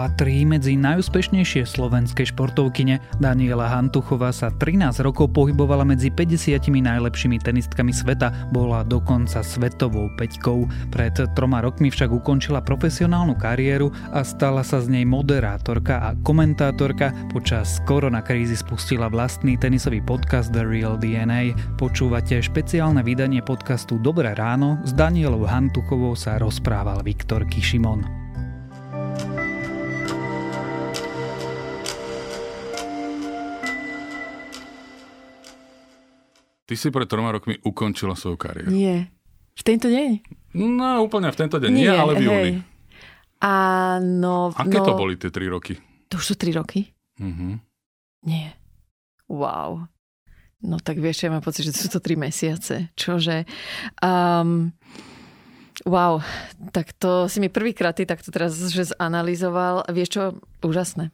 patrí medzi najúspešnejšie slovenské športovkyne. Daniela Hantuchová sa 13 rokov pohybovala medzi 50 najlepšími tenistkami sveta, bola dokonca svetovou peťkou. Pred troma rokmi však ukončila profesionálnu kariéru a stala sa z nej moderátorka a komentátorka. Počas koronakrízy spustila vlastný tenisový podcast The Real DNA. Počúvate špeciálne vydanie podcastu Dobré ráno. S Danielou Hantuchovou sa rozprával Viktor Kišimon. Ty si pred troma rokmi ukončila svoju kariéru. Nie. V tento deň? No, úplne v tento deň. Nie, nie ale v júni. Áno. Aké no, to boli tie tri roky? To už sú tri roky? Uh-huh. Nie. Wow. No tak vieš, ja mám pocit, že sú to tri mesiace. Čože? Um, wow. Tak to si mi prvýkrát ty takto teraz že zanalizoval. Vieš čo? Úžasné.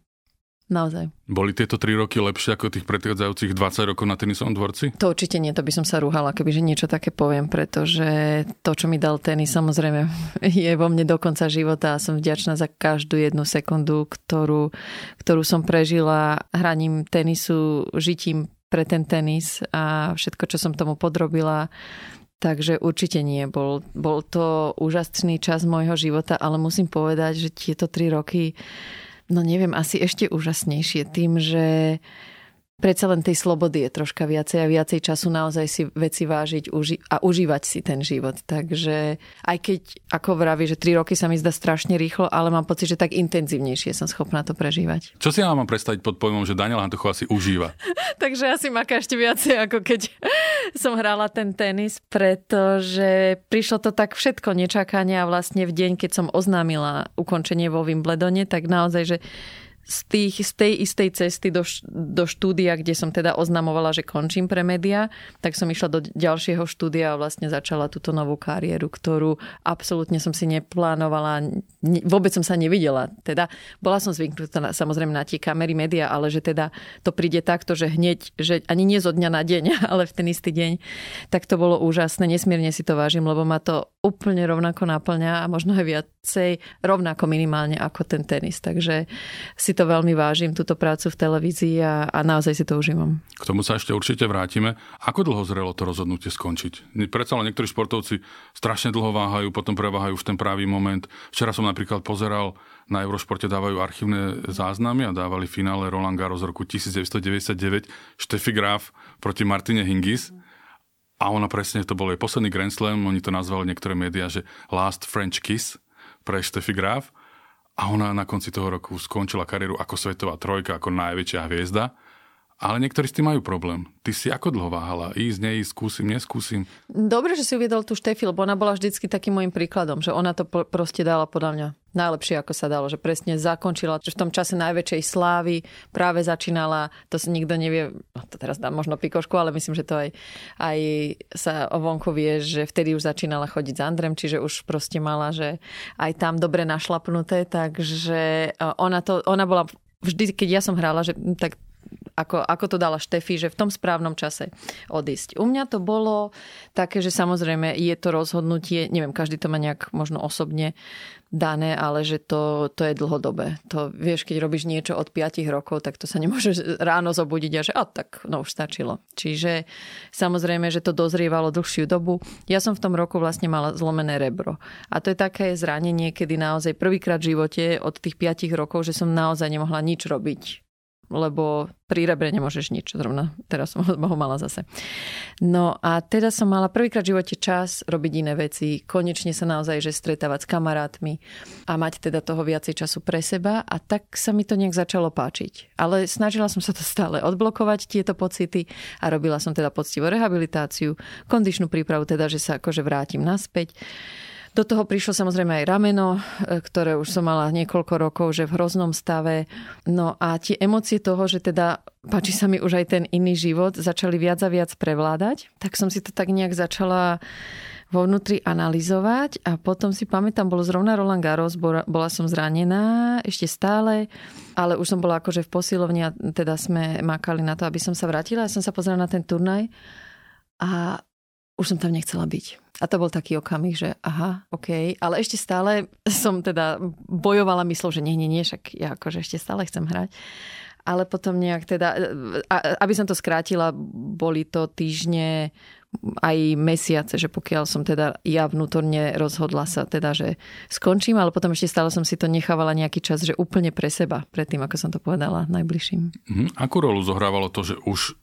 Naozaj. Boli tieto 3 roky lepšie ako tých predchádzajúcich 20 rokov na tenisovom dvorci? To určite nie, to by som sa rúhala, kebyže niečo také poviem, pretože to, čo mi dal tenis, samozrejme je vo mne do konca života a som vďačná za každú jednu sekundu, ktorú, ktorú som prežila hraním tenisu, žitím pre ten tenis a všetko, čo som tomu podrobila. Takže určite nie. Bol, bol to úžasný čas môjho života, ale musím povedať, že tieto tri roky no neviem, asi ešte úžasnejšie tým, že predsa len tej slobody je troška viacej a viacej času naozaj si veci vážiť a užívať si ten život. Takže aj keď, ako vraví, že tri roky sa mi zdá strašne rýchlo, ale mám pocit, že tak intenzívnejšie som schopná to prežívať. Čo si ja mám predstaviť pod pojmom, že Daniela Hantuchová si užíva? Takže asi maká ešte viacej, ako keď som hrála ten tenis, pretože prišlo to tak všetko nečakania a vlastne v deň, keď som oznámila ukončenie vo Wimbledone, tak naozaj, že z, tých, z tej istej cesty do, do štúdia, kde som teda oznamovala, že končím pre média, tak som išla do ďalšieho štúdia a vlastne začala túto novú kariéru, ktorú absolútne som si neplánovala, ne, vôbec som sa nevidela. Teda bola som zvyknutá na, samozrejme na tie kamery média, ale že teda to príde takto, že hneď, že ani nie zo dňa na deň, ale v ten istý deň, tak to bolo úžasné. Nesmierne si to vážim, lebo ma to úplne rovnako naplňa a možno aj viacej rovnako minimálne ako ten tenis. Takže si to veľmi vážim, túto prácu v televízii a, a naozaj si to užívam. K tomu sa ešte určite vrátime. Ako dlho zrelo to rozhodnutie skončiť? Predsa len niektorí športovci strašne dlho váhajú, potom preváhajú v ten pravý moment. Včera som napríklad pozeral, na Eurošporte dávajú archívne záznamy a dávali finále Roland Garros z roku 1999 Steffi Graf proti Martine Hingis. A ona presne, to bol jej posledný Grand Slam, oni to nazvali niektoré médiá, že Last French Kiss pre Steffi Graf a ona na konci toho roku skončila kariéru ako svetová trojka, ako najväčšia hviezda. Ale niektorí s tým majú problém. Ty si ako dlho váhala? Ísť, neísť, skúsim, neskúsim? Dobre, že si uviedol tú Štefi, lebo ona bola vždycky takým môjim príkladom, že ona to proste dala podľa mňa najlepšie, ako sa dalo, že presne zakončila, že v tom čase najväčšej slávy práve začínala, to si nikto nevie, no to teraz dám možno pikošku, ale myslím, že to aj, aj sa o vonku vie, že vtedy už začínala chodiť s Andrem, čiže už proste mala, že aj tam dobre našlapnuté, takže e, ona, to, ona bola vždy, keď ja som hrála, že tak ako, ako to dala Štefi, že v tom správnom čase odísť. U mňa to bolo také, že samozrejme je to rozhodnutie, neviem, každý to má nejak možno osobne dané, ale že to, to je dlhodobé. To vieš, keď robíš niečo od 5 rokov, tak to sa nemôže ráno zobudiť a že a tak, no už stačilo. Čiže samozrejme, že to dozrievalo dlhšiu dobu. Ja som v tom roku vlastne mala zlomené rebro. A to je také zranenie, kedy naozaj prvýkrát v živote od tých 5 rokov, že som naozaj nemohla nič robiť lebo pri rebre nemôžeš nič. Zrovna teraz som ho mala zase. No a teda som mala prvýkrát v živote čas robiť iné veci, konečne sa naozaj že stretávať s kamarátmi a mať teda toho viacej času pre seba a tak sa mi to nejak začalo páčiť. Ale snažila som sa to stále odblokovať, tieto pocity a robila som teda poctivú rehabilitáciu, kondičnú prípravu, teda, že sa akože vrátim naspäť. Do toho prišlo samozrejme aj rameno, e, ktoré už som mala niekoľko rokov, že v hroznom stave. No a tie emócie toho, že teda páči sa mi už aj ten iný život, začali viac a viac prevládať. Tak som si to tak nejak začala vo vnútri analyzovať a potom si pamätám, bolo zrovna Roland Garros, bola som zranená ešte stále, ale už som bola akože v posilovni a teda sme makali na to, aby som sa vrátila. Ja som sa pozrela na ten turnaj a už som tam nechcela byť. A to bol taký okamih, že aha, OK, ale ešte stále som teda bojovala myslou, že nie, nie, nie, však ja akože ešte stále chcem hrať. Ale potom nejak teda, aby som to skrátila, boli to týždne aj mesiace, že pokiaľ som teda ja vnútorne rozhodla sa teda, že skončím, ale potom ešte stále som si to nechávala nejaký čas, že úplne pre seba, predtým, ako som to povedala najbližším. Mhm. Akú rolu zohrávalo to, že už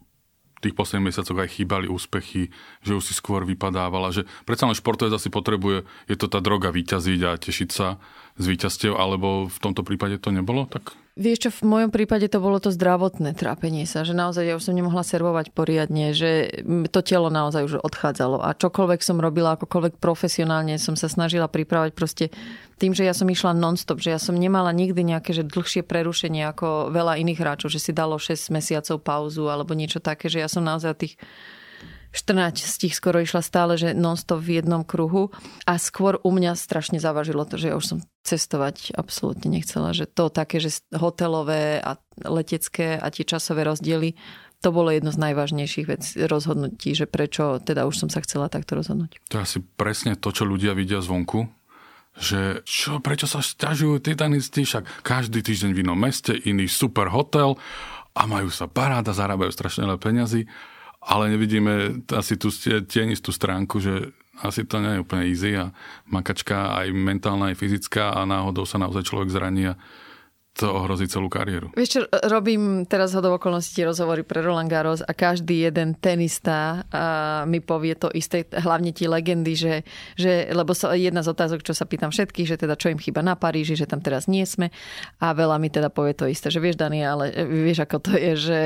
tých posledných mesiacoch aj chýbali úspechy, že už si skôr vypadávala, že predsa len športovec asi potrebuje, je to tá droga vyťaziť a tešiť sa z víťazstiev, alebo v tomto prípade to nebolo tak? Vieš čo, v mojom prípade to bolo to zdravotné trápenie sa, že naozaj ja už som nemohla servovať poriadne, že to telo naozaj už odchádzalo. A čokoľvek som robila, akokoľvek profesionálne som sa snažila pripravať proste tým, že ja som išla non-stop, že ja som nemala nikdy nejaké že dlhšie prerušenie ako veľa iných hráčov, že si dalo 6 mesiacov pauzu alebo niečo také, že ja som naozaj tých 14 z tých skoro išla stále, že non-stop v jednom kruhu. A skôr u mňa strašne zavažilo to, že ja už som cestovať absolútne nechcela, že to také, že hotelové a letecké a tie časové rozdiely to bolo jedno z najvážnejších vec, rozhodnutí, že prečo teda už som sa chcela takto rozhodnúť. To je asi presne to, čo ľudia vidia zvonku, že čo, prečo sa stiažujú titanisti, však každý týždeň v inom meste, iný super hotel a majú sa paráda, zarábajú strašne veľa peňazí ale nevidíme asi tú tienistú stránku, že asi to nie je úplne easy a makačka aj mentálna, aj fyzická a náhodou sa naozaj človek zraní a to ohrozí celú kariéru. Vieš čo, robím teraz hodov okolností rozhovory pre Roland Garros a každý jeden tenista mi povie to isté, hlavne ti legendy, že, že lebo so, jedna z otázok, čo sa pýtam všetkých, že teda čo im chýba na Paríži, že tam teraz nie sme a veľa mi teda povie to isté, že vieš Dani, ale vieš ako to je, že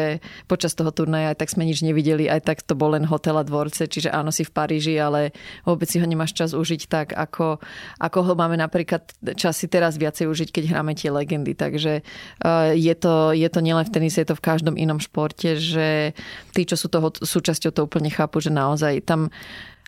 počas toho turnaja aj tak sme nič nevideli, aj tak to bol len hotel a dvorce, čiže áno si v Paríži, ale vôbec si ho nemáš čas užiť tak, ako, ako ho máme napríklad časy teraz viacej užiť, keď hráme tie legendy. Tak Takže eh, je to, je to nielen v tenise, je to v každom inom športe, že tí, čo sú toho súčasťou, to úplne chápu, že naozaj tam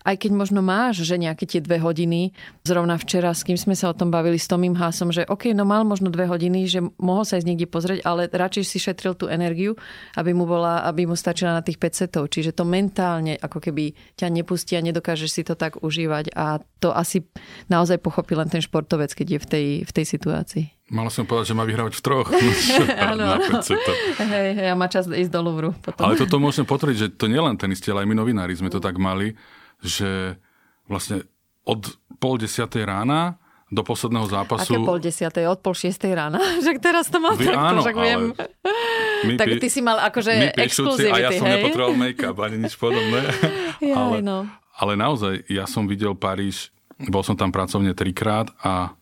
aj keď možno máš, že nejaké tie dve hodiny, zrovna včera, s kým sme sa o tom bavili s Tomým Hásom, že OK, no mal možno dve hodiny, že mohol sa ísť niekde pozrieť, ale radšej si šetril tú energiu, aby mu, bola, aby mu stačila na tých 5 setov. Čiže to mentálne ako keby ťa nepustí a nedokážeš si to tak užívať a to asi naozaj pochopí len ten športovec, keď je v tej, v tej situácii. Mala som povedať, že má vyhrávať v troch. Áno, Hej, ja má čas ísť do Louvru potom. Ale toto môžem potvrdiť, že to nielen tenisti, ale aj my novinári sme to tak mali, že vlastne od pol desiatej rána do posledného zápasu... Aké pol desiatej? Od pol šiestej rána? Však teraz to mal Vy, takto, áno, však viem. My tak ty si mal akože exkluzivity, A ja som hej? nepotreboval make-up ani nič podobné. Jaj, ale, no. ale naozaj, ja som videl Paríž, bol som tam pracovne trikrát a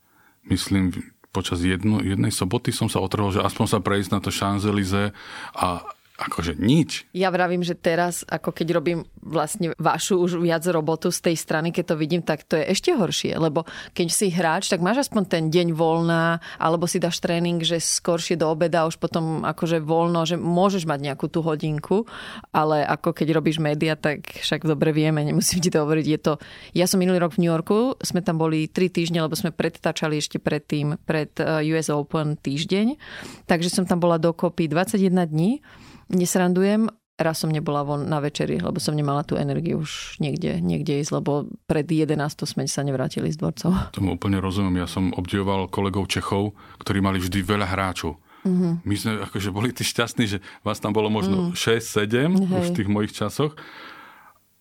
myslím, počas jedno, jednej soboty som sa otrhol, že aspoň sa prejsť na to Champs-Élysées a akože nič. Ja vravím, že teraz, ako keď robím vlastne vašu už viac robotu z tej strany, keď to vidím, tak to je ešte horšie, lebo keď si hráč, tak máš aspoň ten deň voľná, alebo si dáš tréning, že skoršie do obeda už potom akože voľno, že môžeš mať nejakú tú hodinku, ale ako keď robíš média, tak však dobre vieme, nemusím ti to hovoriť, je to... Ja som minulý rok v New Yorku, sme tam boli 3 týždne, lebo sme predtačali ešte predtým, pred eh, US Open týždeň, takže som tam bola dokopy 21 dní nesrandujem, raz som nebola von na večeri, lebo som nemala tú energiu už niekde, niekde ísť, lebo pred 11 sme sa nevrátili z dvorcov. Tomu úplne rozumiem. Ja som obdivoval kolegov Čechov, ktorí mali vždy veľa hráčov. Mm-hmm. My sme akože boli tí šťastní, že vás tam bolo možno mm. 6-7 už v tých mojich časoch,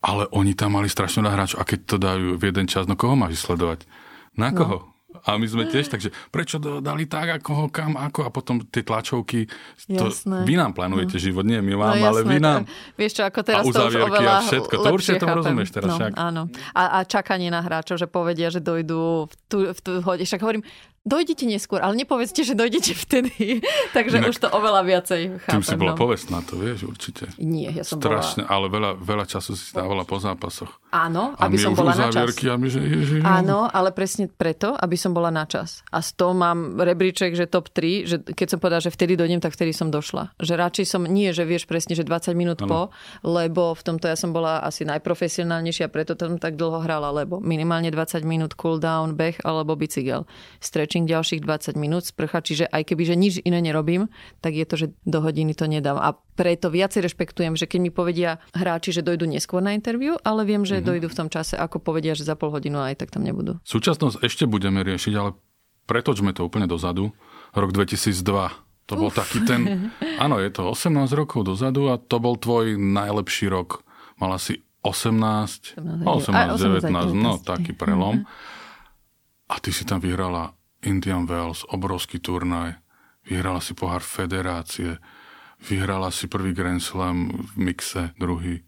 ale oni tam mali strašne veľa hráčov. A keď to dajú v jeden čas, no koho máš sledovať? Na no. koho? No. A my sme tiež, takže prečo dali tak, ako ho, kam, ako a potom tie tlačovky. To, vy nám plánujete no. život, nie my vám, no, ale vy nám. Vieš čo, ako teraz a to už oveľa a všetko. To určite to rozumieš teraz no, však. Áno. A, a čakanie na hráčov, že povedia, že dojdú v tú, v tú hode. Však hovorím, dojdete neskôr, ale nepovedzte, že dojdete vtedy. Takže Inak, už to oveľa viacej chápem. Tým si bola no. povestná, to vieš, určite. Nie, ja som Strašne, bola... ale veľa, veľa času si dávala po zápasoch. Áno, aby som bola na čas. A my, že, ježi, Áno, ale presne preto, aby som bola na čas. A z toho mám rebríček, že top 3, že keď som povedala, že vtedy dojdem, tak vtedy som došla. Že radšej som, nie, že vieš presne, že 20 minút ano. po, lebo v tomto ja som bola asi najprofesionálnejšia, preto tam tak dlho hrala, lebo minimálne 20 minút cooldown, beh alebo bicykel. Stretching stretching ďalších 20 minút, sprcha, čiže aj keby, že nič iné nerobím, tak je to, že do hodiny to nedám. A preto viacej rešpektujem, že keď mi povedia hráči, že dojdu neskôr na interviu, ale viem, že mm-hmm. dojdu v tom čase, ako povedia, že za pol hodinu aj tak tam nebudú. Súčasnosť ešte budeme riešiť, ale pretočme to úplne dozadu. Rok 2002. To bol Uf. taký ten... Áno, je to 18 rokov dozadu a to bol tvoj najlepší rok. Mala si 18, 18, 18 19, 19, no taký prelom. A ty si tam vyhrala Indian Wells, obrovský turnaj. Vyhrala si pohár federácie. Vyhrala si prvý Grand Slam v mixe, druhý.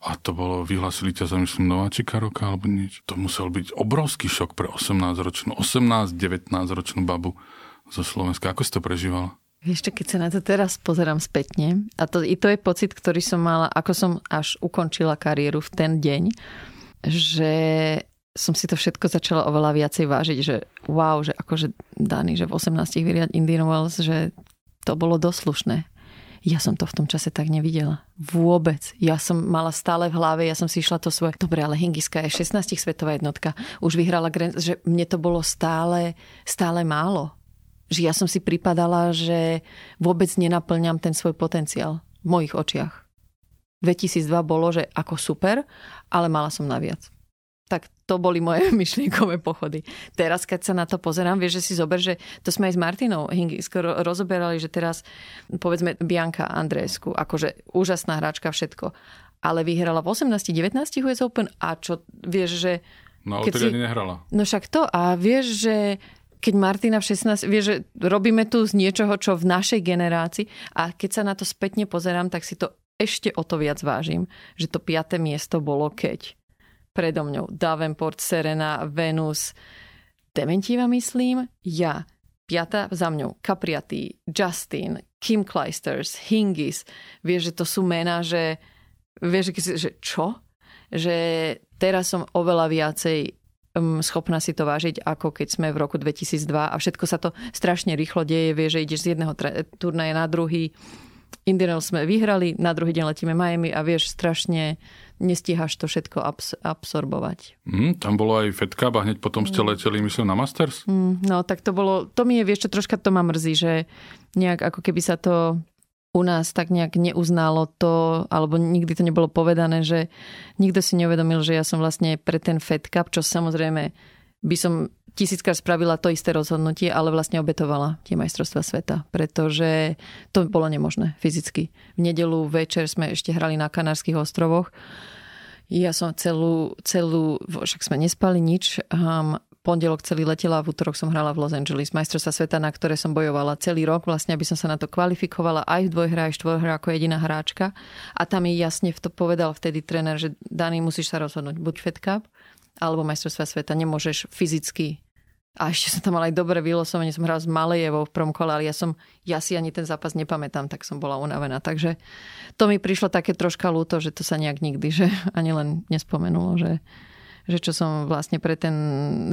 A to bolo, vyhlasili ťa za myslím nováčika roka alebo nič. To musel byť obrovský šok pre 18-ročnú, 18-19 ročnú babu zo Slovenska. Ako si to prežívala? Ešte keď sa na to teraz pozerám spätne, a to, i to je pocit, ktorý som mala, ako som až ukončila kariéru v ten deň, že som si to všetko začala oveľa viacej vážiť, že wow, že akože Dani, že v 18 vyriať Indian Wells, že to bolo doslušné. Ja som to v tom čase tak nevidela. Vôbec. Ja som mala stále v hlave, ja som si išla to svoje. Dobre, ale Hingiska je 16 svetová jednotka. Už vyhrala Grand, že mne to bolo stále, stále málo že ja som si pripadala, že vôbec nenaplňam ten svoj potenciál v mojich očiach. 2002 bolo, že ako super, ale mala som naviac. Tak to boli moje myšlienkové pochody. Teraz, keď sa na to pozerám, vieš, že si zober, že to sme aj s Martinou skoro rozoberali, že teraz, povedzme, Bianka Andrésku, akože úžasná hráčka, všetko. Ale vyhrala v 18-19 US Open a čo, vieš, že... No, ale si... nehrala. No však to a vieš, že keď Martina v 16, vie, že robíme tu z niečoho, čo v našej generácii a keď sa na to spätne pozerám, tak si to ešte o to viac vážim, že to piaté miesto bolo keď predo mňou Davenport, Serena, Venus, Dementíva myslím, ja, piata za mňou, Capriati, Justin, Kim Kleisters, Hingis, vieš, že to sú mená, že vieš, že čo? Že teraz som oveľa viacej um, schopná si to vážiť, ako keď sme v roku 2002 a všetko sa to strašne rýchlo deje, vie, že ideš z jedného turnaja na druhý. Indianel sme vyhrali, na druhý deň letíme Miami a vieš, strašne nestíhaš to všetko abs- absorbovať. Mm, tam bolo aj Fed Cup a hneď potom ste mm. leteli, myslím, na Masters? Mm, no, tak to bolo, to mi je, vieš čo, troška to ma mrzí, že nejak ako keby sa to u nás tak nejak neuznalo to, alebo nikdy to nebolo povedané, že nikto si neuvedomil, že ja som vlastne pre ten Fed Cup, čo samozrejme by som tisíckrát spravila to isté rozhodnutie, ale vlastne obetovala tie majstrovstvá sveta, pretože to bolo nemožné fyzicky. V nedelu večer sme ešte hrali na Kanárskych ostrovoch. Ja som celú, celú, však sme nespali nič, um, pondelok celý letela, v útorok som hrala v Los Angeles. Majstrovstvá sveta, na ktoré som bojovala celý rok, vlastne aby som sa na to kvalifikovala aj v dvojhre, aj v štvorhre ako jediná hráčka. A tam mi jasne to povedal vtedy tréner, že Dani, musíš sa rozhodnúť, buď Fed Cup, alebo majstrovstvá sveta. Nemôžeš fyzicky a ešte som tam mala aj dobré vylosovanie, som hrala s Malejevou v prvom kole, ale ja, som, ja si ani ten zápas nepamätám, tak som bola unavená. Takže to mi prišlo také troška ľúto, že to sa nejak nikdy, že ani len nespomenulo, že, že čo som vlastne pre ten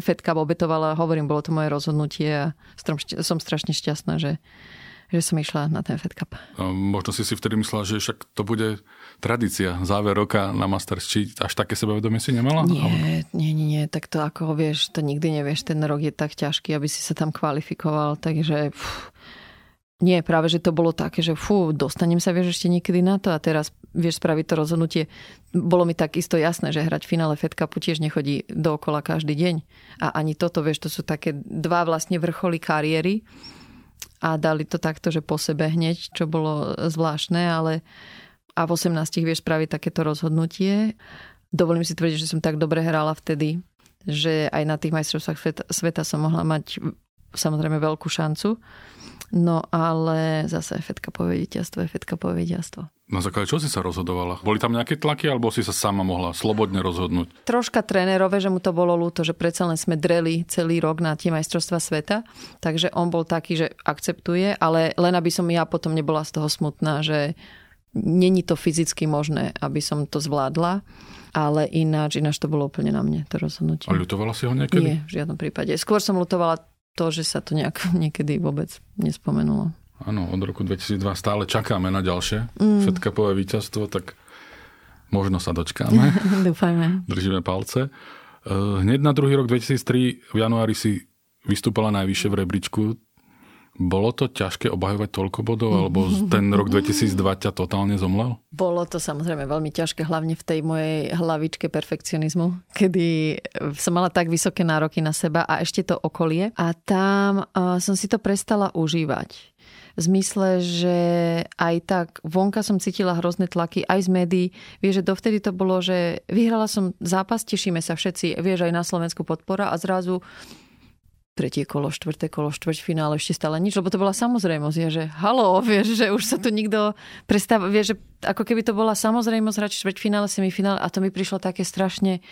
Fed Cup obetovala, hovorím, bolo to moje rozhodnutie a som strašne šťastná, že, že som išla na ten Fed Cup. Možno si si vtedy myslela, že však to bude tradícia, záver roka na Masters. Či až také sebavedomie si nemala? Nie, nie, nie, nie, tak to ako vieš, to nikdy nevieš, ten rok je tak ťažký, aby si sa tam kvalifikoval, takže... Pff, nie, práve, že to bolo také, že fú, dostanem sa, vieš, ešte niekedy na to a teraz vieš spraviť to rozhodnutie. Bolo mi tak isto jasné, že hrať finále Fed Cupu tiež nechodí dookola každý deň. A ani toto, vieš, to sú také dva vlastne vrcholy kariéry a dali to takto, že po sebe hneď, čo bolo zvláštne, ale a v 18 vieš spraviť takéto rozhodnutie. Dovolím si tvrdiť, že som tak dobre hrala vtedy, že aj na tých majstrovstvách sveta, som mohla mať samozrejme veľkú šancu. No ale zase Fedkapové víťazstvo je Fedkapové víťazstvo. Na základe čo si sa rozhodovala? Boli tam nejaké tlaky, alebo si sa sama mohla slobodne rozhodnúť? Troška trénerové, že mu to bolo ľúto, že predsa len sme dreli celý rok na tie majstrovstva sveta, takže on bol taký, že akceptuje, ale len aby som ja potom nebola z toho smutná, že není to fyzicky možné, aby som to zvládla, ale ináč, ináč to bolo úplne na mne, to rozhodnutie. A ľutovala si ho niekedy? Nie, v žiadnom prípade. Skôr som ľutovala to, že sa to nejak niekedy vôbec nespomenulo. Áno, od roku 2002 stále čakáme na ďalšie mm. Fed Cupové víťazstvo, tak možno sa dočkáme. Dúfajme. Držíme palce. Eh, hneď na druhý rok 2003 v januári si vystúpala najvyššie v rebríčku. Bolo to ťažké obhajovať toľko bodov, alebo ten rok 2002 ťa totálne zomlel? Bolo to samozrejme veľmi ťažké, hlavne v tej mojej hlavičke perfekcionizmu, kedy som mala tak vysoké nároky na seba a ešte to okolie. A tam uh, som si to prestala užívať v zmysle, že aj tak vonka som cítila hrozné tlaky aj z médií. Vieš, že dovtedy to bolo, že vyhrala som zápas, tešíme sa všetci, vieš, aj na Slovensku podpora a zrazu tretie kolo, štvrté kolo, štvrť finále, ešte stále nič, lebo to bola samozrejmosť. Ja, že halo, vieš, že už sa tu nikto prestáva, vieš, že ako keby to bola samozrejmosť hrať štvrť finále, semifinále a to mi prišlo také strašne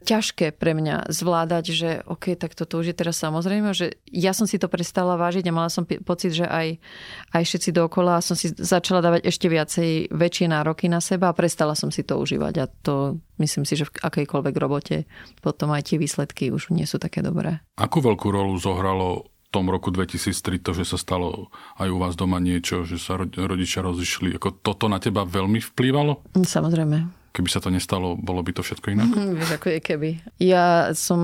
ťažké pre mňa zvládať, že OK, tak toto už je teraz samozrejme, že ja som si to prestala vážiť a mala som pocit, že aj, aj všetci dookola som si začala dávať ešte viacej väčšie nároky na seba a prestala som si to užívať a to myslím si, že v akejkoľvek robote potom aj tie výsledky už nie sú také dobré. Akú veľkú rolu zohralo v tom roku 2003 to, že sa stalo aj u vás doma niečo, že sa rodičia rozišli. Ako toto na teba veľmi vplývalo? Samozrejme. Keby sa to nestalo, bolo by to všetko inak? Mm, vieš, ako je keby. Ja som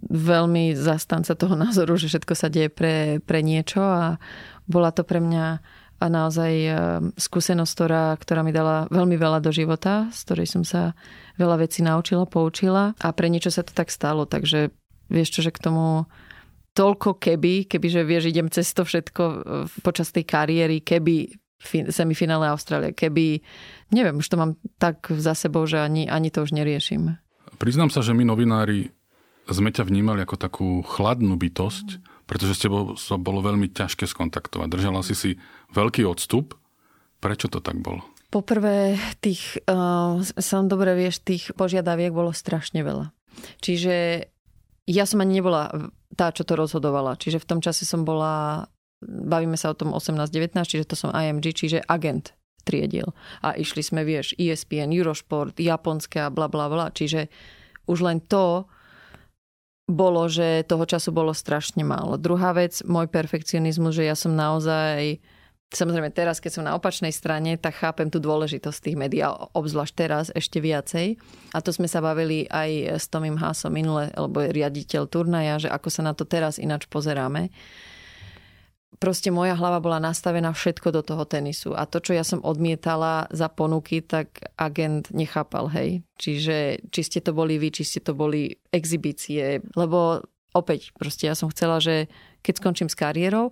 veľmi zastanca toho názoru, že všetko sa deje pre, pre niečo a bola to pre mňa a naozaj e, skúsenosť, ktorá, ktorá mi dala veľmi veľa do života, z ktorej som sa veľa vecí naučila, poučila a pre niečo sa to tak stalo, takže vieš čo, že k tomu toľko keby, keby, že vieš, idem cez to všetko e, počas tej kariéry, keby semifinále Austrálie. Keby, neviem, už to mám tak za sebou, že ani, ani to už neriešim. Priznám sa, že my novinári sme ťa vnímali ako takú chladnú bytosť, pretože s tebou sa bolo veľmi ťažké skontaktovať. Držala si si veľký odstup. Prečo to tak bolo? Poprvé, tých, uh, som dobre vieš, tých požiadaviek bolo strašne veľa. Čiže ja som ani nebola tá, čo to rozhodovala. Čiže v tom čase som bola bavíme sa o tom 18-19, čiže to som IMG, čiže agent triedil. A išli sme, vieš, ESPN, Eurosport, japonské a bla bla bla. Čiže už len to bolo, že toho času bolo strašne málo. Druhá vec, môj perfekcionizmus, že ja som naozaj Samozrejme, teraz, keď som na opačnej strane, tak chápem tú dôležitosť tých médií, obzvlášť teraz ešte viacej. A to sme sa bavili aj s Tomým Hásom minule, alebo riaditeľ turnaja, že ako sa na to teraz ináč pozeráme proste moja hlava bola nastavená všetko do toho tenisu. A to, čo ja som odmietala za ponuky, tak agent nechápal, hej. Čiže či ste to boli vy, či ste to boli exibície. Lebo opäť, proste ja som chcela, že keď skončím s kariérou,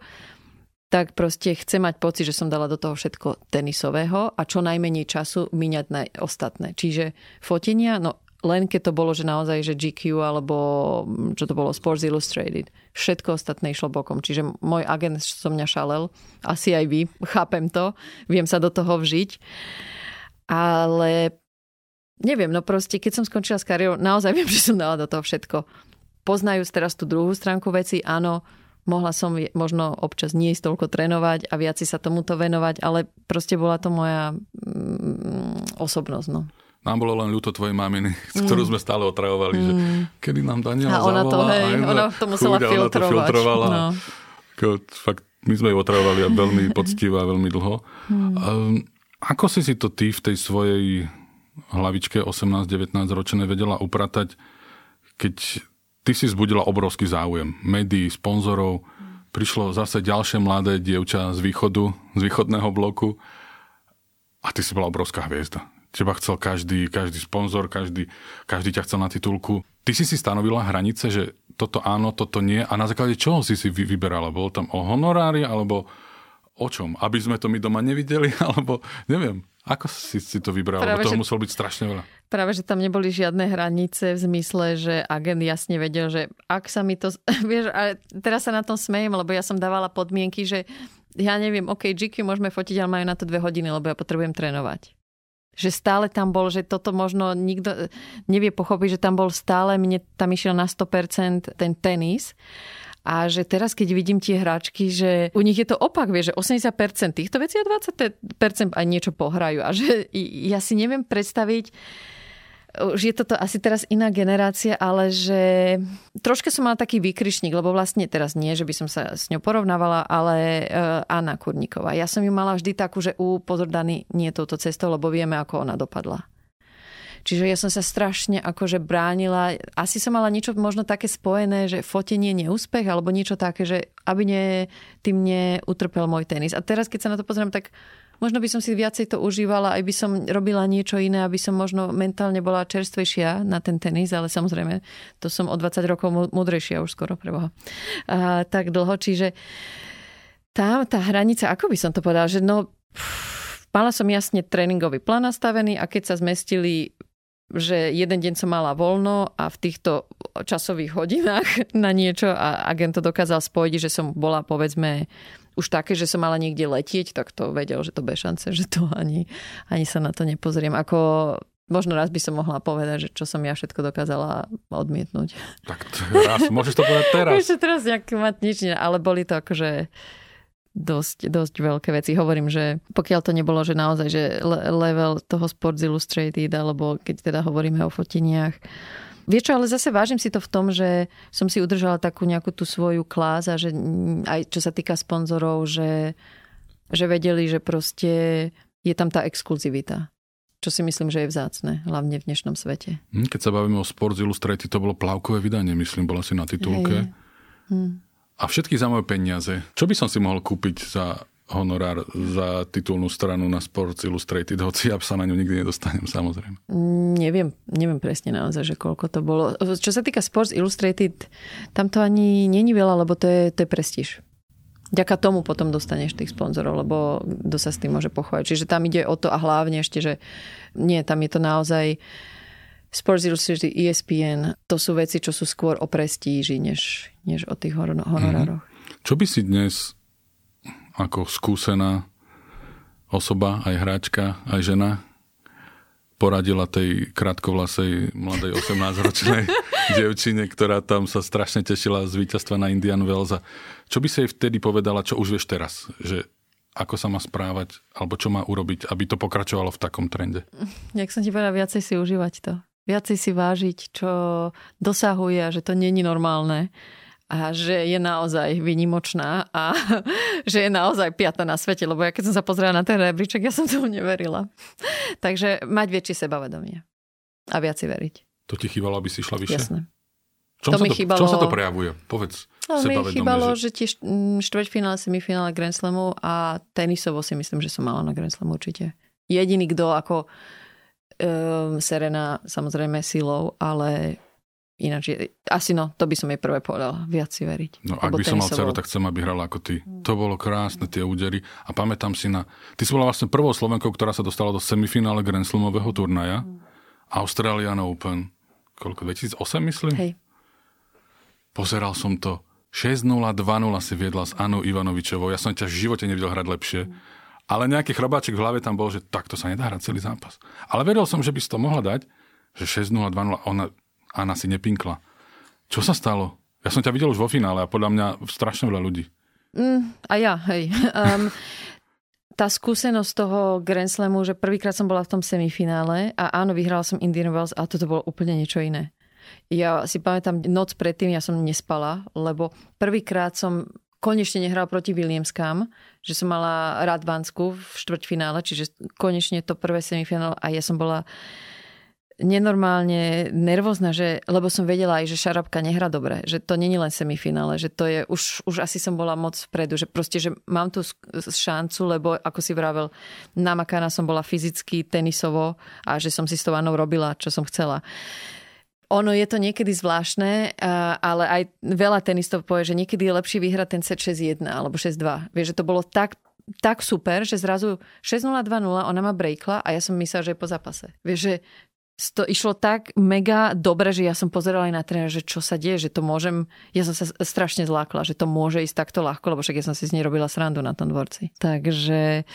tak proste chcem mať pocit, že som dala do toho všetko tenisového a čo najmenej času míňať na ostatné. Čiže fotenia, no len keď to bolo, že naozaj, že GQ alebo čo to bolo, Sports Illustrated. Všetko ostatné išlo bokom. Čiže môj agent som mňa šalel. Asi aj vy. Chápem to. Viem sa do toho vžiť. Ale neviem, no proste, keď som skončila s kariérou, naozaj viem, že som dala do toho všetko. Poznajúc teraz tú druhú stránku veci, áno, mohla som možno občas nie toľko trénovať a viac si sa tomuto venovať, ale proste bola to moja mm, osobnosť. No. Nám bolo len ľúto tvojej maminy, mm. ktorú sme stále otravovali, mm. že kedy nám Daniela A ona to, hej, ona to musela chuť, filtrovať. Ona to filtrovala. No. fakt, my sme ju otravovali veľmi poctivo a veľmi dlho. Mm. Um, ako si si to ty v tej svojej hlavičke 18-19 ročené vedela upratať, keď ty si zbudila obrovský záujem médií, sponzorov, prišlo zase ďalšie mladé dievča z východu, z východného bloku a ty si bola obrovská hviezda teba chcel každý, každý sponzor, každý, každý ťa chcel na titulku. Ty si si stanovila hranice, že toto áno, toto nie a na základe čoho si si vyberala? Bolo tam o honorári alebo o čom? Aby sme to my doma nevideli? Alebo neviem. Ako si si to vybrala? Práve, toho že, muselo byť strašne veľa. Práve, že tam neboli žiadne hranice v zmysle, že agent jasne vedel, že ak sa mi to... Vieš, ale teraz sa na tom smejem, lebo ja som dávala podmienky, že ja neviem, OK, GQ môžeme fotiť, ale majú na to dve hodiny, lebo ja potrebujem trénovať. Že stále tam bol, že toto možno nikto nevie pochopiť, že tam bol stále, mne tam išiel na 100% ten tenis. A že teraz, keď vidím tie hráčky, že u nich je to opak, vie, že 80% týchto vecí a 20% aj niečo pohrajú. A že ja si neviem predstaviť, už je toto asi teraz iná generácia, ale že troška som mala taký výkrišník, lebo vlastne teraz nie, že by som sa s ňou porovnávala, ale uh, Anna Kurníková. Ja som ju mala vždy takú, že u pozor nie touto cestou, lebo vieme, ako ona dopadla. Čiže ja som sa strašne akože bránila. Asi som mala niečo možno také spojené, že fotenie neúspech, alebo niečo také, že aby ne, tým neutrpel môj tenis. A teraz, keď sa na to pozriem, tak možno by som si viacej to užívala, aj by som robila niečo iné, aby som možno mentálne bola čerstvejšia na ten tenis, ale samozrejme, to som o 20 rokov múdrejšia už skoro preboha. A, tak dlho, čiže tá, tá hranica, ako by som to povedala, že no Mala som jasne tréningový plán nastavený a keď sa zmestili že jeden deň som mala voľno a v týchto časových hodinách na niečo a agent to dokázal spojiť, že som bola povedzme už také, že som mala niekde letieť, tak to vedel, že to bez šance, že to ani, ani sa na to nepozriem. Ako možno raz by som mohla povedať, že čo som ja všetko dokázala odmietnúť. Tak raz, môžeš to povedať teraz. Ešte teraz nejaký mať nič, ale boli to akože dosť, dosť veľké veci. Hovorím, že pokiaľ to nebolo, že naozaj, že level toho Sports Illustrated, alebo keď teda hovoríme o foteniach, Vieš čo, ale zase vážim si to v tom, že som si udržala takú nejakú tú svoju klás a že aj čo sa týka sponzorov, že, že vedeli, že proste je tam tá exkluzivita. Čo si myslím, že je vzácne, hlavne v dnešnom svete. Hm, keď sa bavíme o Sports Illustrated, to bolo plavkové vydanie, myslím, bola si na titulke. Hej. Hm a všetky za moje peniaze. Čo by som si mohol kúpiť za honorár za titulnú stranu na Sports Illustrated, hoci ja sa na ňu nikdy nedostanem, samozrejme. Mm, neviem, neviem presne naozaj, že koľko to bolo. Čo sa týka Sports Illustrated, tam to ani není veľa, lebo to je, to je prestíž. Ďaka tomu potom dostaneš tých sponzorov, lebo kto sa s tým môže pochváliť. Čiže tam ide o to a hlavne ešte, že nie, tam je to naozaj Sports Illustrated, ESPN, to sú veci, čo sú skôr o prestíži, než, než o tých honorároch. Mm. Čo by si dnes ako skúsená osoba, aj hráčka, aj žena, poradila tej krátkovlasej mladej 18-ročnej dievčine, ktorá tam sa strašne tešila z víťazstva na Indian Wells. Čo by si jej vtedy povedala, čo už vieš teraz? Že ako sa má správať, alebo čo má urobiť, aby to pokračovalo v takom trende? Jak som ti povedala, viacej si užívať to viacej si vážiť, čo dosahuje a že to není normálne a že je naozaj vynimočná a že je naozaj piata na svete, lebo ja keď som sa pozrela na ten rebríček, ja som tomu neverila. Takže mať väčšie sebavedomie a viac si veriť. To ti chýbalo, aby si išla vyššie? Jasné. Čom, to sa, to, chýbalo... čom sa to prejavuje? Povedz. No, mi chýbalo, že, že tie štvrťfinále, semifinále Grand Slamu a tenisovo si myslím, že som mala na Grand Slamu určite. Jediný, kto ako um, Serena samozrejme silou, ale ináč je, asi no, to by som jej prvé povedala, viac si veriť. No ak by som mal dceru, tak chcem, aby hrala ako ty. Mm. To bolo krásne, tie údery. A pamätám si na... Ty si bola vlastne prvou Slovenkou, ktorá sa dostala do semifinále Grand Slamového turnaja. Mm. Australian Open. Koľko? 2008 myslím? Hej. Pozeral som to. 6-0, 2-0 si viedla s Anou Ivanovičovou. Ja som ťa v živote nevidel hrať lepšie. Mm ale nejaký chrobáček v hlave tam bol, že takto sa nedá hrať celý zápas. Ale vedel som, že by si to mohla dať, že 6-0, 2-0, ona, Anna si nepinkla. Čo sa stalo? Ja som ťa videl už vo finále a podľa mňa strašne veľa ľudí. Mm, a ja, hej. Um, tá skúsenosť toho Grand Slamu, že prvýkrát som bola v tom semifinále a áno, vyhrala som Indian Wells a toto bolo úplne niečo iné. Ja si pamätám, noc predtým ja som nespala, lebo prvýkrát som konečne nehral proti Williamskám, že som mala Radvansku v štvrťfinále, čiže konečne to prvé semifinále a ja som bola nenormálne nervózna, že, lebo som vedela aj, že Šarabka nehra dobre, že to není len semifinále, že to je, už, už asi som bola moc vpredu, že proste, že mám tu šancu, lebo ako si vravel, namakaná som bola fyzicky, tenisovo a že som si s tou Anou robila, čo som chcela. Ono je to niekedy zvláštne, ale aj veľa tenistov povie, že niekedy je lepšie vyhrať ten set 6-1 alebo 6-2. Vieš, že to bolo tak tak super, že zrazu 6-0, 2-0, ona ma breakla a ja som myslela, že je po zápase. Vieš, že to išlo tak mega dobre, že ja som pozerala aj na trénera, že čo sa deje, že to môžem, ja som sa strašne zlákla, že to môže ísť takto ľahko, lebo však ja som si z nej robila srandu na tom dvorci. Takže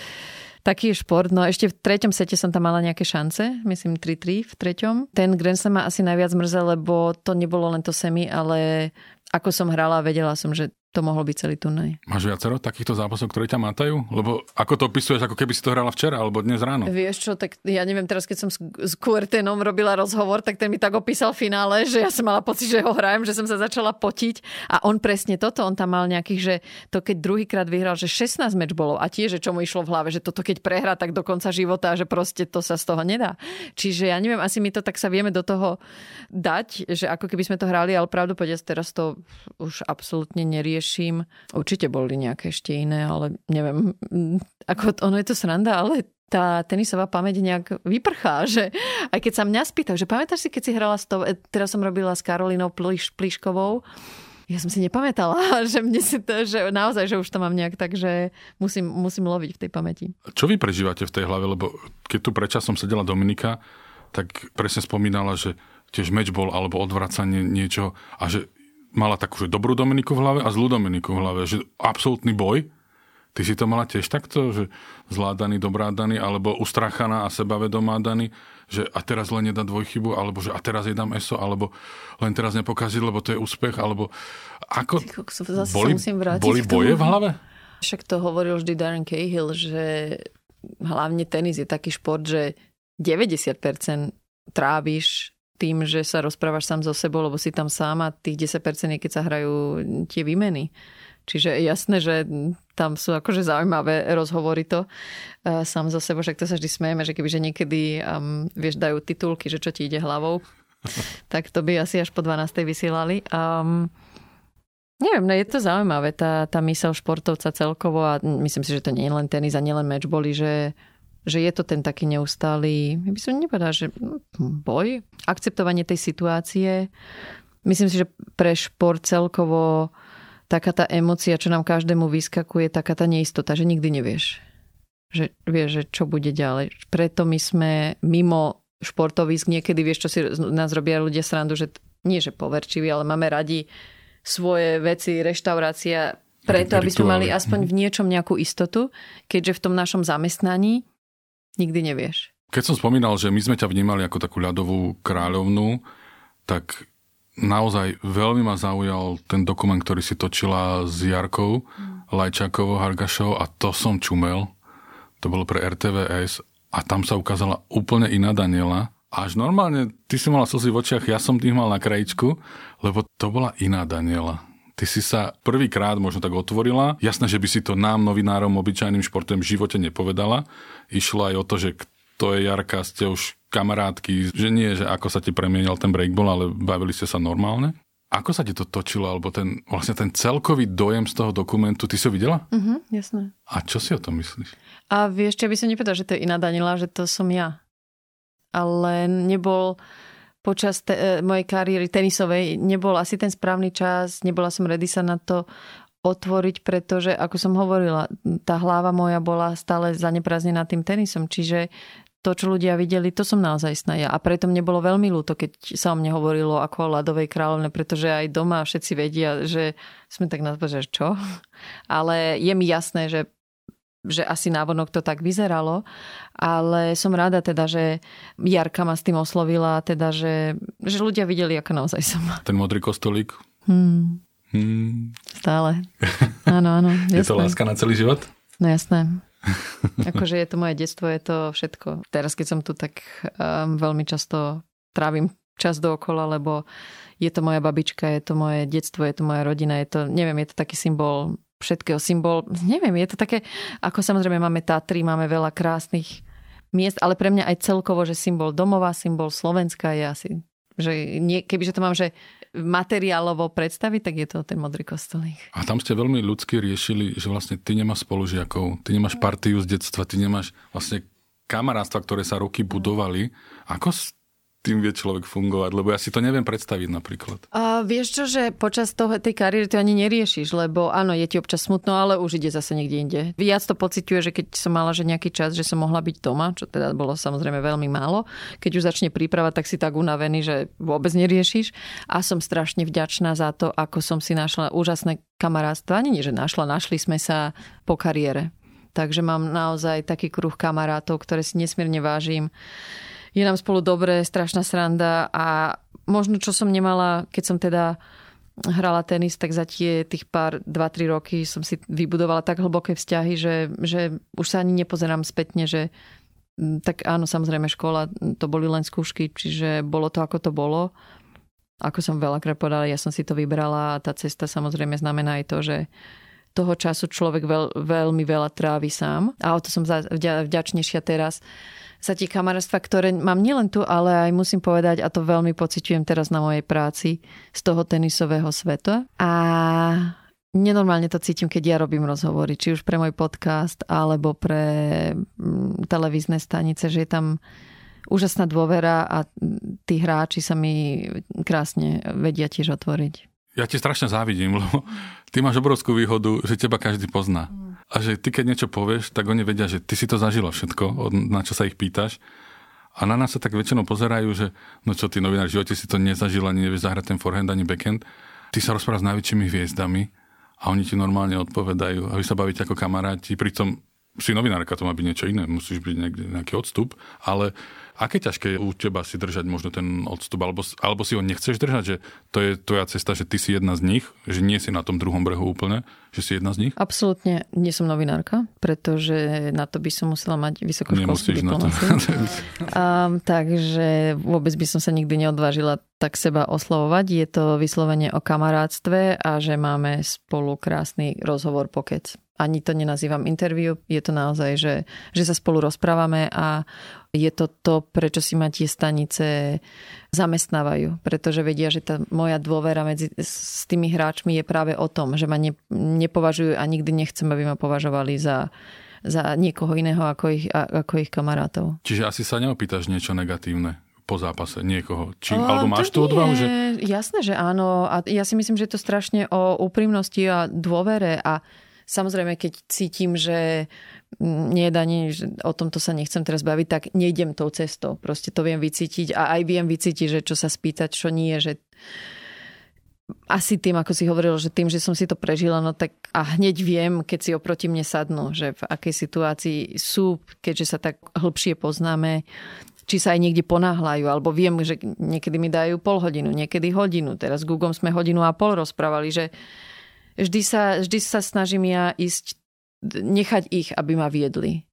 taký šport. No ešte v treťom sete som tam mala nejaké šance, myslím 3-3 v treťom. Ten Grand Slam ma asi najviac mrzel, lebo to nebolo len to semi, ale ako som hrala, vedela som, že to mohol byť celý turnaj. Máš viacero takýchto zápasov, ktoré ťa mátajú? Lebo ako to opisuješ, ako keby si to hrala včera alebo dnes ráno. Vieš čo, tak ja neviem, teraz keď som s, Kuertenom robila rozhovor, tak ten mi tak opísal finále, že ja som mala pocit, že ho hrajem, že som sa začala potiť. A on presne toto, on tam mal nejakých, že to keď druhýkrát vyhral, že 16 meč bolo a tiež, že čo mu išlo v hlave, že toto keď prehrá, tak do konca života, že proste to sa z toho nedá. Čiže ja neviem, asi my to tak sa vieme do toho dať, že ako keby sme to hrali, ale pravdu povedať, teraz to už absolútne neriešim. Určite boli nejaké ešte iné, ale neviem, ako ono je to sranda, ale tá tenisová pamäť nejak vyprchá, že aj keď sa mňa spýta, že pamätáš si, keď si hrala s to, teraz som robila s Karolinou Pliš, Pliškovou, ja som si nepamätala, že, mne si to, že naozaj, že už to mám nejak tak, že musím, musím loviť v tej pamäti. Čo vy prežívate v tej hlave? Lebo keď tu prečasom sedela Dominika, tak presne spomínala, že tiež meč bol alebo odvracanie niečo a že mala takú že dobrú Dominiku v hlave a zlú Dominiku v hlave, že absolútny boj. Ty si to mala tiež takto, že zlá Dani, dobrá Dani, alebo ustrachaná a sebavedomá Dani, že a teraz len nedá dvojchybu, alebo že a teraz jej dám ESO, alebo len teraz nepokaziť, lebo to je úspech, alebo ako... Zase boli, boli boje v hlave? Však to hovoril vždy Darren Cahill, že hlavne tenis je taký šport, že 90% tráviš tým, že sa rozprávaš sám so sebou, lebo si tam sám a tých 10% je, keď sa hrajú tie výmeny. Čiže je jasné, že tam sú akože zaujímavé rozhovory to uh, sám so sebou, však to sa vždy smejeme, že kebyže niekedy um, vieš, dajú titulky, že čo ti ide hlavou, tak to by asi až po 12. vysielali. Um, neviem, no je to zaujímavé, tá, tá mysel športovca celkovo a myslím si, že to nie je len tenis a nielen boli, že že je to ten taký neustály, ja by som nepovedala, že boj, akceptovanie tej situácie. Myslím si, že pre šport celkovo taká tá emocia, čo nám každému vyskakuje, taká tá neistota, že nikdy nevieš. Že vieš, že čo bude ďalej. Preto my sme mimo športovisk niekedy, vieš, čo si nás robia ľudia srandu, že nie, že poverčiví, ale máme radi svoje veci, reštaurácia, preto, aby sme mali aspoň v niečom nejakú istotu, keďže v tom našom zamestnaní Nikdy nevieš. Keď som spomínal, že my sme ťa vnímali ako takú ľadovú kráľovnú, tak naozaj veľmi ma zaujal ten dokument, ktorý si točila s Jarkou mm. Lajčákovou, Hargašou a to som čumel. To bolo pre RTVS a tam sa ukázala úplne iná Daniela. Až normálne, ty si mala slzy v očiach, ja som tých mal na krajičku, lebo to bola iná Daniela. Ty si sa prvýkrát možno tak otvorila. Jasné, že by si to nám, novinárom, obyčajným športom v živote nepovedala. Išlo aj o to, že kto je Jarka, ste už kamarátky, že nie, že ako sa ti premienil ten breakball, ale bavili ste sa normálne. Ako sa ti to točilo, alebo ten, vlastne ten celkový dojem z toho dokumentu, ty si ho videla? Mhm, jasné. A čo si o tom myslíš? A vieš, čo by som nepovedala, že to je iná Danila, že to som ja. Ale nebol počas te, e, mojej kariéry tenisovej nebol asi ten správny čas, nebola som ready sa na to otvoriť, pretože, ako som hovorila, tá hlava moja bola stále zaneprázdnená tým tenisom, čiže to, čo ľudia videli, to som naozaj ja. A preto mne bolo veľmi ľúto, keď sa o mne hovorilo ako o ľadovej kráľovne, pretože aj doma všetci vedia, že sme tak nazvali, že čo. Ale je mi jasné, že že asi návonok to tak vyzeralo, ale som rada teda, že Jarka ma s tým oslovila, teda, že, že ľudia videli, ako naozaj som. Ten modrý kostolík? Hmm. Hmm. Stále. Áno, áno. je to láska na celý život? No jasné. akože je to moje detstvo, je to všetko. Teraz, keď som tu, tak um, veľmi často trávim čas dookola, lebo je to moja babička, je to moje detstvo, je to moja rodina, je to, neviem, je to taký symbol všetkého symbol. Neviem, je to také, ako samozrejme máme Tatry, máme veľa krásnych miest, ale pre mňa aj celkovo, že symbol domova, symbol Slovenska je asi že nie, kebyže to mám že materiálovo predstaviť, tak je to ten modrý kostolík. A tam ste veľmi ľudsky riešili, že vlastne ty nemáš spolužiakov, ty nemáš partiu z detstva, ty nemáš vlastne kamarátstva, ktoré sa roky budovali. Ako tým vie človek fungovať? Lebo ja si to neviem predstaviť napríklad. A vieš čo, že počas toho, tej kariéry to ani neriešiš, lebo áno, je ti občas smutno, ale už ide zase niekde inde. Viac to pociťuje, že keď som mala že nejaký čas, že som mohla byť doma, čo teda bolo samozrejme veľmi málo. Keď už začne príprava, tak si tak unavený, že vôbec neriešiš. A som strašne vďačná za to, ako som si našla úžasné kamarátstvo. Ani nie, že našla, našli sme sa po kariére. Takže mám naozaj taký kruh kamarátov, ktoré si nesmierne vážim je nám spolu dobre, strašná sranda a možno čo som nemala, keď som teda hrala tenis, tak za tie tých pár, 2-3 roky som si vybudovala tak hlboké vzťahy, že, že už sa ani nepozerám spätne, že tak áno, samozrejme škola, to boli len skúšky, čiže bolo to, ako to bolo. Ako som veľakrát povedala, ja som si to vybrala a tá cesta samozrejme znamená aj to, že toho času človek veľ, veľmi veľa trávi sám. A o to som vďačnejšia teraz za tie kamarátstva, ktoré mám nielen tu, ale aj musím povedať, a to veľmi pociťujem teraz na mojej práci z toho tenisového sveta. A nenormálne to cítim, keď ja robím rozhovory, či už pre môj podcast, alebo pre mm, televízne stanice, že je tam úžasná dôvera a tí hráči sa mi krásne vedia tiež otvoriť. Ja ti strašne závidím, lebo ty máš obrovskú výhodu, že teba každý pozná. A že ty keď niečo povieš, tak oni vedia, že ty si to zažila všetko, na čo sa ich pýtaš. A na nás sa tak väčšinou pozerajú, že no čo ty novinár, v živote si to nezažil, ani nevieš zahrať ten forehand, ani backhand. Ty sa rozprávaš s najväčšími hviezdami a oni ti normálne odpovedajú a vy sa bavíte ako kamaráti, pritom si novinárka, to má byť niečo iné, musíš byť niekde, nejaký odstup, ale aké ťažké je u teba si držať možno ten odstup, alebo, alebo si ho nechceš držať, že to je tvoja cesta, že ty si jedna z nich, že nie si na tom druhom brehu úplne, že si jedna z nich? Absolútne nie som novinárka, pretože na to by som musela mať vysokoškolskú diplomáciu. um, takže vôbec by som sa nikdy neodvážila tak seba oslovovať. Je to vyslovene o kamarátstve a že máme spolu krásny rozhovor pokec ani to nenazývam interview, je to naozaj, že, že sa spolu rozprávame a je to to, prečo si ma tie stanice zamestnávajú. Pretože vedia, že tá moja dôvera medzi, s tými hráčmi je práve o tom, že ma ne, nepovažujú a nikdy nechcem, aby ma považovali za, za niekoho iného ako ich, ako ich kamarátov. Čiže asi sa neopýtaš niečo negatívne? po zápase niekoho? Či, o, alebo máš tú odvahu? Že... Jasné, že áno. A ja si myslím, že je to strašne o úprimnosti a dôvere a Samozrejme, keď cítim, že nie daní, že o tomto sa nechcem teraz baviť, tak nejdem tou cestou. Proste to viem vycítiť a aj viem vycítiť, že čo sa spýtať, čo nie, že asi tým, ako si hovoril, že tým, že som si to prežila, no tak a hneď viem, keď si oproti mne sadnú, že v akej situácii sú, keďže sa tak hĺbšie poznáme, či sa aj niekde ponáhľajú, alebo viem, že niekedy mi dajú pol hodinu, niekedy hodinu. Teraz s Googom sme hodinu a pol rozprávali, že vždy sa, vždy sa snažím ja ísť, nechať ich, aby ma viedli.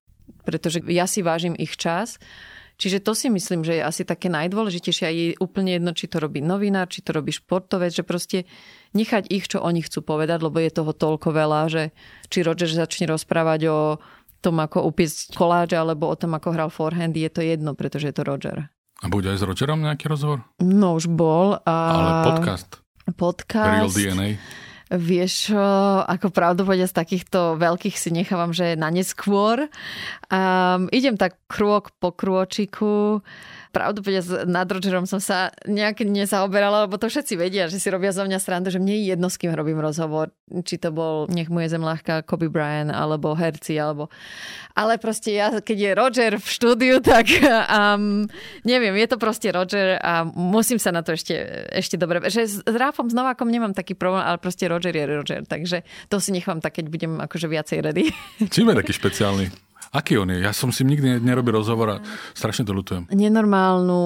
Pretože ja si vážim ich čas. Čiže to si myslím, že je asi také najdôležitejšie a je úplne jedno, či to robí novinár, či to robí športovec, že proste nechať ich, čo oni chcú povedať, lebo je toho toľko veľa, že či Roger začne rozprávať o tom, ako upiesť koláč, alebo o tom, ako hral forehand, je to jedno, pretože je to Roger. A bude aj s Rogerom nejaký rozhovor? No už bol. A... Ale podcast. Podcast. Real DNA. Vieš, ako pravdu z takýchto veľkých si nechávam, že na neskôr. Um, idem tak krôk po krôčiku pravdu povedať, nad som sa nejak nezaoberala, lebo to všetci vedia, že si robia zo mňa srandu, že mne je jedno, s kým robím rozhovor. Či to bol, nech mu je zem ľahká, Kobe Bryant, alebo herci, alebo... Ale proste ja, keď je Roger v štúdiu, tak um, neviem, je to proste Roger a musím sa na to ešte, ešte dobre... Že s Ráfom, s Novákom nemám taký problém, ale proste Roger je Roger, takže to si nechám tak, keď budem akože viacej ready. Čím je taký špeciálny? Aký on je? Ja som si nikdy nerobil rozhovor a strašne to ľutujem. Nenormálnu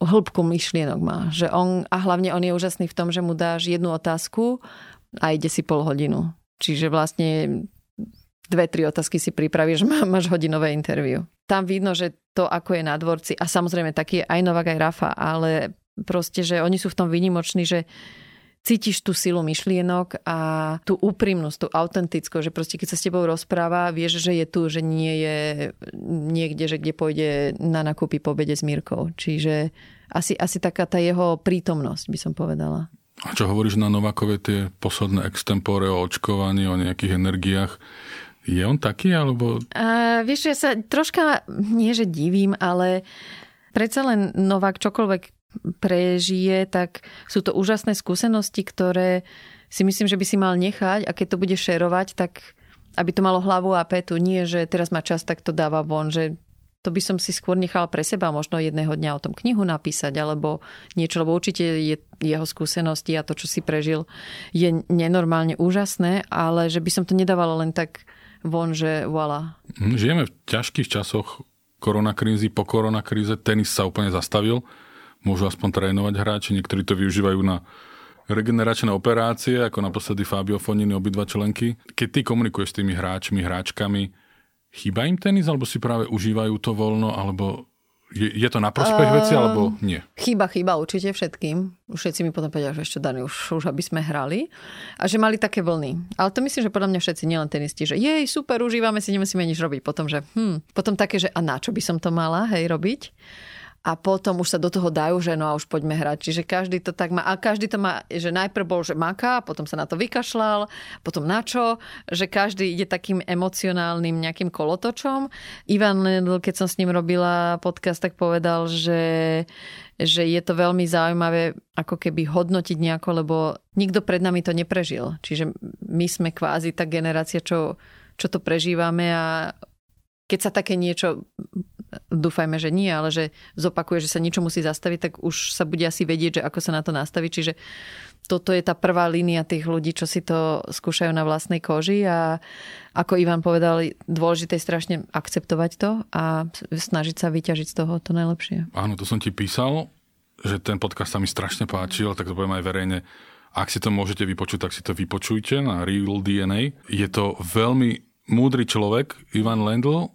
hĺbku myšlienok má. Že on, a hlavne on je úžasný v tom, že mu dáš jednu otázku a ide si pol hodinu. Čiže vlastne dve, tri otázky si pripravíš, máš hodinové interviu. Tam vidno, že to, ako je na dvorci, a samozrejme taký je aj Novak, aj Rafa, ale proste, že oni sú v tom výnimoční, že cítiš tú silu myšlienok a tú úprimnosť, tú autentickosť, že proste keď sa s tebou rozpráva, vieš, že je tu, že nie je niekde, že kde pôjde na nakúpy po obede s Mírkou. Čiže asi, asi taká tá jeho prítomnosť, by som povedala. A čo hovoríš na Novakove tie posledné extempore o očkovaní, o nejakých energiách? Je on taký, alebo... A, vieš, ja sa troška, nie že divím, ale predsa len Novák čokoľvek prežije, tak sú to úžasné skúsenosti, ktoré si myslím, že by si mal nechať a keď to bude šerovať, tak aby to malo hlavu a petu. Nie, že teraz má čas, tak to dáva von, že to by som si skôr nechala pre seba možno jedného dňa o tom knihu napísať alebo niečo, lebo určite je jeho skúsenosti a to, čo si prežil, je nenormálne úžasné, ale že by som to nedávala len tak von, že voilà. Žijeme v ťažkých časoch koronakrízy, po koronakríze tenis sa úplne zastavil môžu aspoň trénovať hráči, niektorí to využívajú na regeneračné operácie, ako naposledy Fabio Fonini, obidva členky. Keď ty komunikuješ s tými hráčmi, hráčkami, chýba im tenis, alebo si práve užívajú to voľno, alebo je, je to na prospech uh, veci, alebo nie? Chýba, chýba určite všetkým. Všetci mi potom povedali, že ešte Dani, už, už aby sme hrali. A že mali také vlny. Ale to myslím, že podľa mňa všetci, nielen tenisti, že jej, super, užívame si, nemusíme nič robiť. Potom, že hm, potom také, že a na čo by som to mala, hej, robiť? A potom už sa do toho dajú, že no a už poďme hrať. Čiže každý to tak má. A každý to má, že najprv bol, že maká, potom sa na to vykašľal, potom na čo, že každý ide takým emocionálnym nejakým kolotočom. Ivan, keď som s ním robila podcast, tak povedal, že že je to veľmi zaujímavé ako keby hodnotiť nejako, lebo nikto pred nami to neprežil. Čiže my sme kvázi tá generácia, čo, čo to prežívame a keď sa také niečo dúfajme, že nie, ale že zopakuje, že sa niečo musí zastaviť, tak už sa bude asi vedieť, že ako sa na to nastaviť. Čiže toto je tá prvá línia tých ľudí, čo si to skúšajú na vlastnej koži a ako Ivan povedal, dôležité je strašne akceptovať to a snažiť sa vyťažiť z toho to najlepšie. Áno, to som ti písal, že ten podcast sa mi strašne páčil, tak to poviem aj verejne. Ak si to môžete vypočuť, tak si to vypočujte na Real DNA. Je to veľmi múdry človek, Ivan Lendl,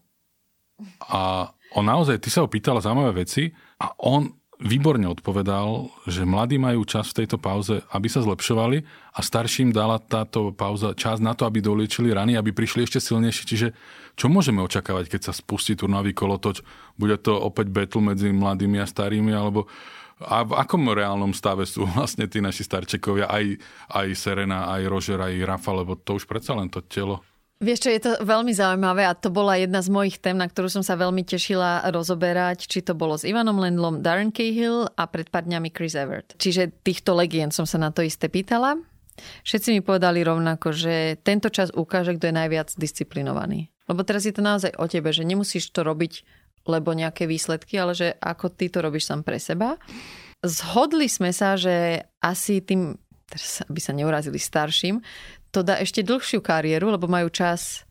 a on naozaj, ty sa ho pýtala zaujímavé veci a on výborne odpovedal, že mladí majú čas v tejto pauze, aby sa zlepšovali a starším dala táto pauza čas na to, aby doliečili rany, aby prišli ešte silnejšie. Čiže čo môžeme očakávať, keď sa spustí turnavý kolotoč? Bude to opäť battle medzi mladými a starými, alebo a v akom reálnom stave sú vlastne tí naši starčekovia, aj, aj Serena, aj Roger, aj Rafa, lebo to už predsa len to telo Vieš čo, je to veľmi zaujímavé a to bola jedna z mojich tém, na ktorú som sa veľmi tešila rozoberať, či to bolo s Ivanom Lendlom, Darren Cahill a pred pár dňami Chris Evert. Čiže týchto legend som sa na to isté pýtala. Všetci mi povedali rovnako, že tento čas ukáže, kto je najviac disciplinovaný. Lebo teraz je to naozaj o tebe, že nemusíš to robiť, lebo nejaké výsledky, ale že ako ty to robíš sám pre seba. Zhodli sme sa, že asi tým, teraz aby sa neurazili starším, to dá ešte dlhšiu kariéru, lebo majú čas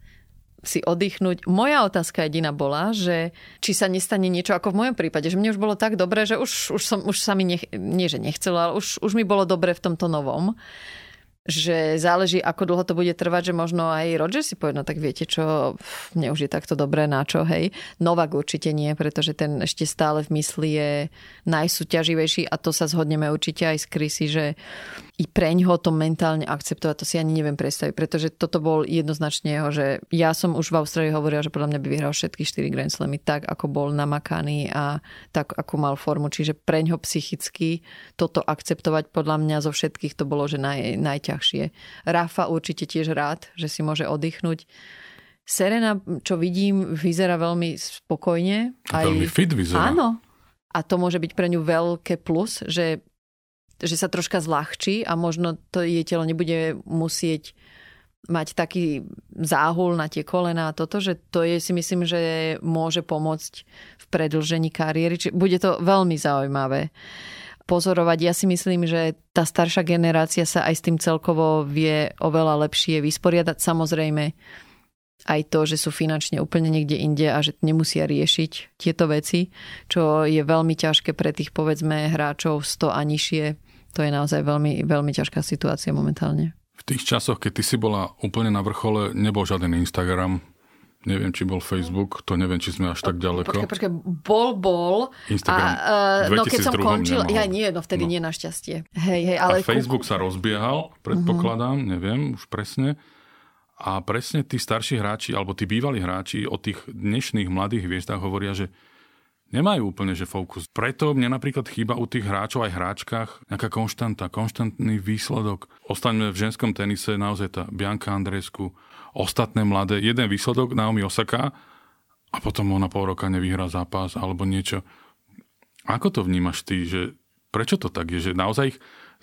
si oddychnúť. Moja otázka jediná bola, že či sa nestane niečo ako v mojom prípade, že mne už bolo tak dobré, že už, už, som, už sa mi, nech, nie že nechcelo, ale už, už mi bolo dobre v tomto novom že záleží, ako dlho to bude trvať, že možno aj Roger si povie, no tak viete čo, mne už je takto dobré, na čo, hej. Novak určite nie, pretože ten ešte stále v mysli je najsúťaživejší a to sa zhodneme určite aj s Chrissy, že i preň ho to mentálne akceptovať, to si ani neviem predstaviť, pretože toto bol jednoznačne jeho, že ja som už v Austrálii hovorila, že podľa mňa by vyhral všetky 4 Grand Slamy tak, ako bol namakaný a tak, ako mal formu. Čiže preň ho psychicky toto akceptovať podľa mňa zo všetkých to bolo, že naj, najťažšie. Rafa určite tiež rád, že si môže oddychnúť. Serena, čo vidím, vyzerá veľmi spokojne. Aj... Veľmi fit vyzerá. Áno. A to môže byť pre ňu veľké plus, že že sa troška zľahčí a možno to jej telo nebude musieť mať taký záhul na tie kolena a toto, že to je si myslím, že môže pomôcť v predlžení kariéry. Čiže bude to veľmi zaujímavé pozorovať. Ja si myslím, že tá staršia generácia sa aj s tým celkovo vie oveľa lepšie vysporiadať. Samozrejme aj to, že sú finančne úplne niekde inde a že nemusia riešiť tieto veci, čo je veľmi ťažké pre tých povedzme hráčov 100 a nižšie to je naozaj veľmi, veľmi ťažká situácia momentálne. V tých časoch, keď ty si bola úplne na vrchole, nebol žiaden Instagram, neviem, či bol Facebook, to neviem, či sme až tak ďaleko. Počkaj, počkaj, bol, bol. Instagram a, uh, no keď som končil, nemohol. ja nie, no vtedy no. nie našťastie. Hej, hej, ale... A Facebook sa rozbiehal, predpokladám, uh-huh. neviem už presne. A presne tí starší hráči, alebo tí bývalí hráči o tých dnešných mladých hviezdách hovoria, že nemajú úplne že fokus. Preto mne napríklad chýba u tých hráčov aj hráčkach nejaká konštanta, konštantný výsledok. Ostaňme v ženskom tenise naozaj tá Bianca Andresku, ostatné mladé, jeden výsledok Naomi Osaka a potom ona pol roka nevyhrá zápas alebo niečo. Ako to vnímaš ty, že prečo to tak je, že naozaj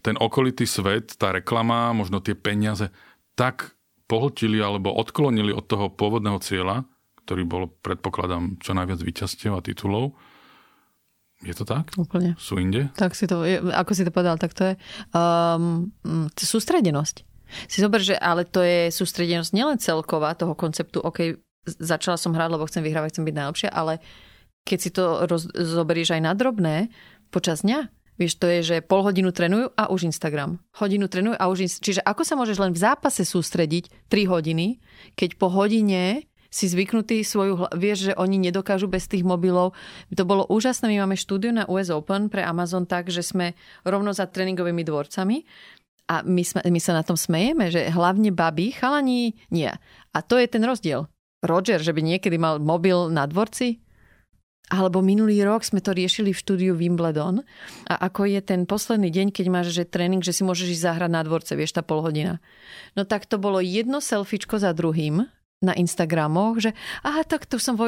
ten okolitý svet, tá reklama, možno tie peniaze tak pohltili alebo odklonili od toho pôvodného cieľa, ktorý bol, predpokladám, čo najviac víťazstiev a titulov. Je to tak? Úplne. Sú inde? Tak si to, ako si to povedal, tak to je um, sústredenosť. Si zober, že ale to je sústredenosť nielen celková toho konceptu, OK, začala som hrať, lebo chcem vyhrávať, chcem byť najlepšia, ale keď si to roz, zoberieš aj na drobné, počas dňa, Vieš, to je, že pol hodinu trénujú a už Instagram. Hodinu trénujú a už Instagram. Čiže ako sa môžeš len v zápase sústrediť 3 hodiny, keď po hodine si zvyknutý svoju, vieš, že oni nedokážu bez tých mobilov. To bolo úžasné, my máme štúdiu na US Open pre Amazon tak, že sme rovno za tréningovými dvorcami a my, sme, my sa na tom smejeme, že hlavne baby, chalani nie. A to je ten rozdiel. Roger, že by niekedy mal mobil na dvorci, alebo minulý rok sme to riešili v štúdiu Wimbledon a ako je ten posledný deň, keď máš že tréning, že si môžeš ísť zahrať na dvorce, vieš, tá pol hodina. No tak to bolo jedno selfiečko za druhým na Instagramoch, že aha, tak tu som vo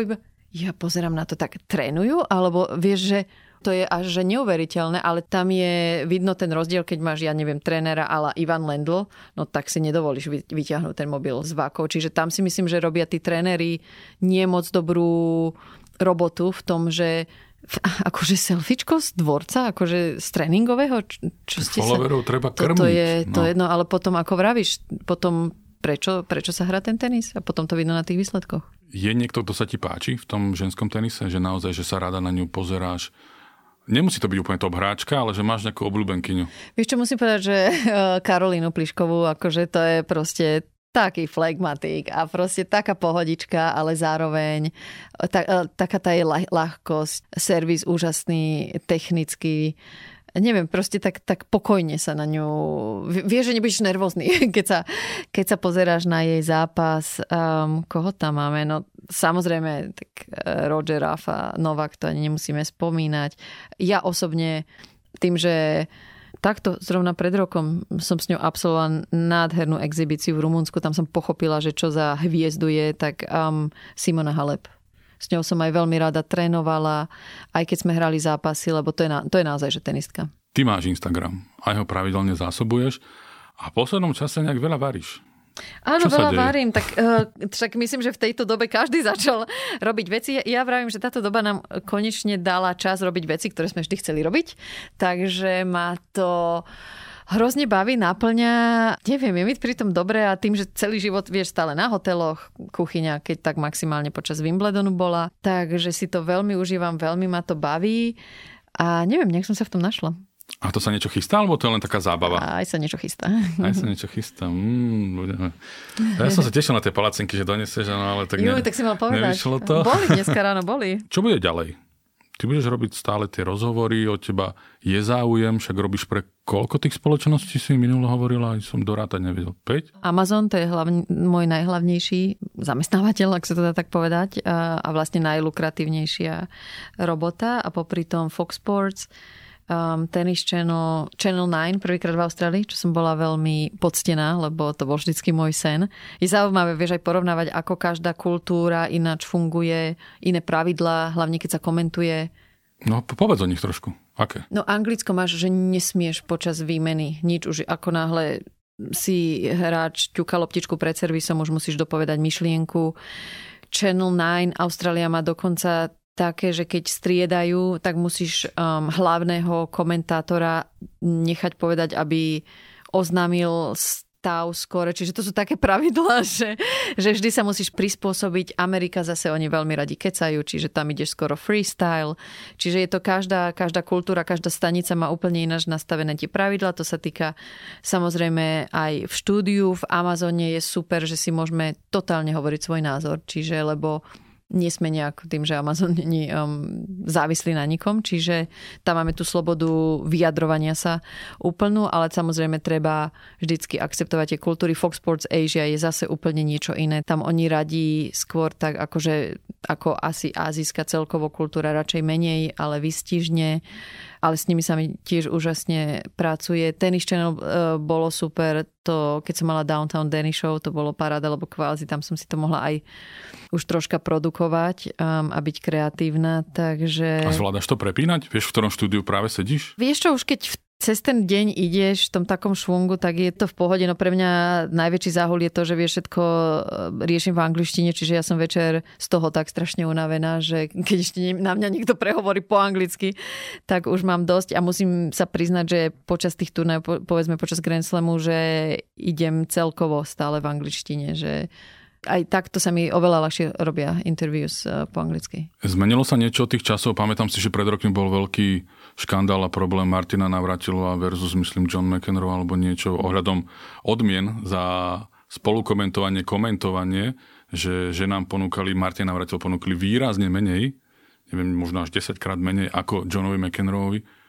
ja pozerám na to, tak trénujú? Alebo vieš, že to je až že neuveriteľné, ale tam je vidno ten rozdiel, keď máš, ja neviem, trénera ala Ivan Lendl, no tak si nedovolíš vyťahnuť ten mobil z vákov. Čiže tam si myslím, že robia tí tréneri nie moc dobrú robotu v tom, že akože selfiečko z dvorca, akože z tréningového? Čo ste sa... treba krmiť. To je, to no. jedno, ale potom ako vravíš, potom prečo, prečo sa hrá ten tenis a potom to vidno na tých výsledkoch. Je niekto, kto sa ti páči v tom ženskom tenise, že naozaj, že sa rada na ňu pozeráš, Nemusí to byť úplne top hráčka, ale že máš nejakú obľúbenkyňu. Vieš čo, musím povedať, že eh, Karolínu Pliškovú, akože to je proste taký flegmatik a proste taká pohodička, ale zároveň tak, e, taká tá je ľahkosť, servis úžasný, technický, neviem, proste tak, tak pokojne sa na ňu... Vieš, že nebudeš nervózny, keď sa, keď sa pozeráš na jej zápas. Um, koho tam máme? No samozrejme, tak e, Roger Rafa, Novak, to ani nemusíme spomínať. Ja osobne tým, že takto zrovna pred rokom som s ňou absolvovala nádhernú exibíciu v Rumunsku. Tam som pochopila, že čo za hviezdu je, tak um, Simona Halep. S ňou som aj veľmi rada trénovala, aj keď sme hrali zápasy, lebo to je, na, to je naozaj že tenistka. Ty máš Instagram, aj ho pravidelne zásobuješ a v poslednom čase nejak veľa varíš. Áno, Čo veľa varím, tak uh, však myslím, že v tejto dobe každý začal robiť veci. Ja vravím, že táto doba nám konečne dala čas robiť veci, ktoré sme vždy chceli robiť. Takže ma to hrozne baví, naplňa. Neviem, je mi pri tom dobre a tým, že celý život vieš stále na hoteloch, kuchyňa, keď tak maximálne počas Wimbledonu bola. Takže si to veľmi užívam, veľmi ma to baví. A neviem, nejak som sa v tom našla. A to sa niečo chystá, alebo to je len taká zábava? Aj sa niečo chystá. Aj sa niečo chystá. Mm, budeme. Ja som sa tešil na tie palacinky, že donesieš, no, ale tak, ne, Juj, tak si mal povedať. Nevyšlo to. Boli dneska ráno, boli. Čo bude ďalej? Ty budeš robiť stále tie rozhovory, od teba. Je záujem, však robíš pre koľko tých spoločností si minulo hovorila, aj som dorátať nevedel, 5? Amazon, to je hlavne, môj najhlavnejší zamestnávateľ, ak sa to dá tak povedať, a vlastne najlukratívnejšia robota. A popri tom Fox Sports, um, Tennis Channel, Channel 9 prvýkrát v Austrálii, čo som bola veľmi poctená, lebo to bol vždycky môj sen. Je zaujímavé, vieš aj porovnávať, ako každá kultúra ináč funguje, iné pravidlá, hlavne keď sa komentuje. No, povedz o nich trošku. Aké? No, Anglicko máš, že nesmieš počas výmeny nič už ako náhle si hráč ťuka loptičku pred servisom, už musíš dopovedať myšlienku. Channel 9, Austrália má dokonca také, že keď striedajú, tak musíš um, hlavného komentátora nechať povedať, aby oznámil stav skore. Čiže to sú také pravidlá, že, že vždy sa musíš prispôsobiť. Amerika zase oni veľmi radi kecajú, čiže tam ideš skoro freestyle. Čiže je to každá, každá kultúra, každá stanica má úplne ináč nastavené tie pravidla. To sa týka samozrejme aj v štúdiu. V Amazone je super, že si môžeme totálne hovoriť svoj názor. Čiže lebo nie sme nejak tým, že Amazon není um, závislý na nikom, čiže tam máme tú slobodu vyjadrovania sa úplnú, ale samozrejme treba vždycky akceptovať tie kultúry. Fox Sports Asia je zase úplne niečo iné. Tam oni radí skôr tak akože ako asi azijská celkovo kultúra radšej menej, ale vystižne ale s nimi sa mi tiež úžasne pracuje. Tennis Channel uh, bolo super, to keď som mala Downtown Danny Show, to bolo paráda, lebo kvázi tam som si to mohla aj už troška produkovať um, a byť kreatívna, takže... A zvládaš to prepínať? Vieš, v ktorom štúdiu práve sedíš? Vieš čo, už keď v cez ten deň ideš v tom takom švungu, tak je to v pohode. No pre mňa najväčší záhul je to, že vie všetko e, riešim v angličtine, čiže ja som večer z toho tak strašne unavená, že keď ešte na mňa niekto prehovorí po anglicky, tak už mám dosť a musím sa priznať, že počas tých turnajov, povedzme počas Grand Slamu, že idem celkovo stále v angličtine, že aj takto sa mi oveľa ľahšie robia interviews e, po anglicky. Zmenilo sa niečo od tých časov? Pamätám si, že pred rokmi bol veľký škandál a problém Martina Navratilova versus, myslím, John McEnroe alebo niečo ohľadom odmien za spolukomentovanie, komentovanie, že, že nám ponúkali, Martina Navratil ponúkli výrazne menej, neviem, možno až 10 krát menej ako Johnovi McEnroeovi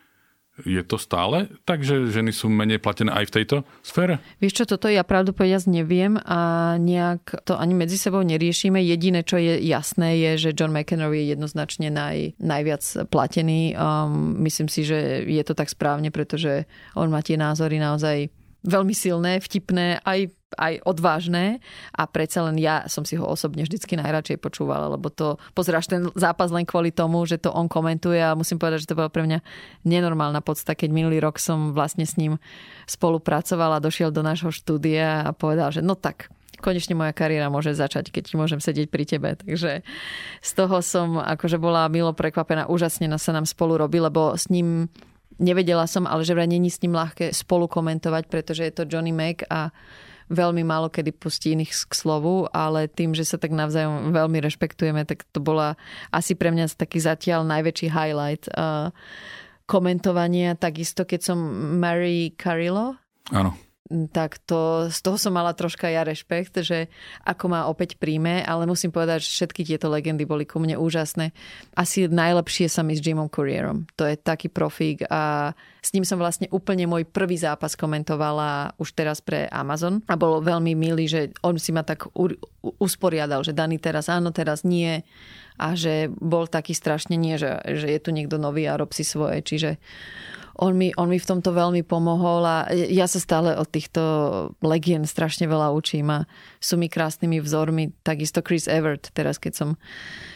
je to stále tak, že ženy sú menej platené aj v tejto sfére? Vieš čo, toto ja pravdu povedať neviem a nejak to ani medzi sebou neriešime. Jediné, čo je jasné, je, že John McEnroe je jednoznačne naj, najviac platený. Um, myslím si, že je to tak správne, pretože on má tie názory naozaj veľmi silné, vtipné, aj, aj odvážne a predsa len ja som si ho osobne vždycky najradšej počúvala, lebo to pozeráš ten zápas len kvôli tomu, že to on komentuje a musím povedať, že to bola pre mňa nenormálna podsta, keď minulý rok som vlastne s ním spolupracovala, došiel do nášho štúdia a povedal, že no tak, konečne moja kariéra môže začať, keď môžem sedieť pri tebe. Takže z toho som akože bola milo prekvapená. Úžasne sa nám spolu robí, lebo s ním Nevedela som, ale že vraj není s ním ľahké spolu komentovať, pretože je to Johnny Mac a veľmi málo kedy pustí iných k slovu, ale tým, že sa tak navzájom veľmi rešpektujeme, tak to bola asi pre mňa taký zatiaľ najväčší highlight uh, komentovania. Takisto, keď som Mary Carillo, Áno tak to, z toho som mala troška ja rešpekt, že ako ma opäť príjme, ale musím povedať, že všetky tieto legendy boli ku mne úžasné. Asi najlepšie sa mi s Jimom Courierom. To je taký profík a s ním som vlastne úplne môj prvý zápas komentovala už teraz pre Amazon a bolo veľmi milý, že on si ma tak usporiadal, že daný teraz áno, teraz nie a že bol taký strašne nie, že, že je tu niekto nový a rob si svoje. Čiže on mi, on mi v tomto veľmi pomohol a ja sa stále od týchto legien strašne veľa učím a sú mi krásnymi vzormi. Takisto Chris Evert, teraz keď som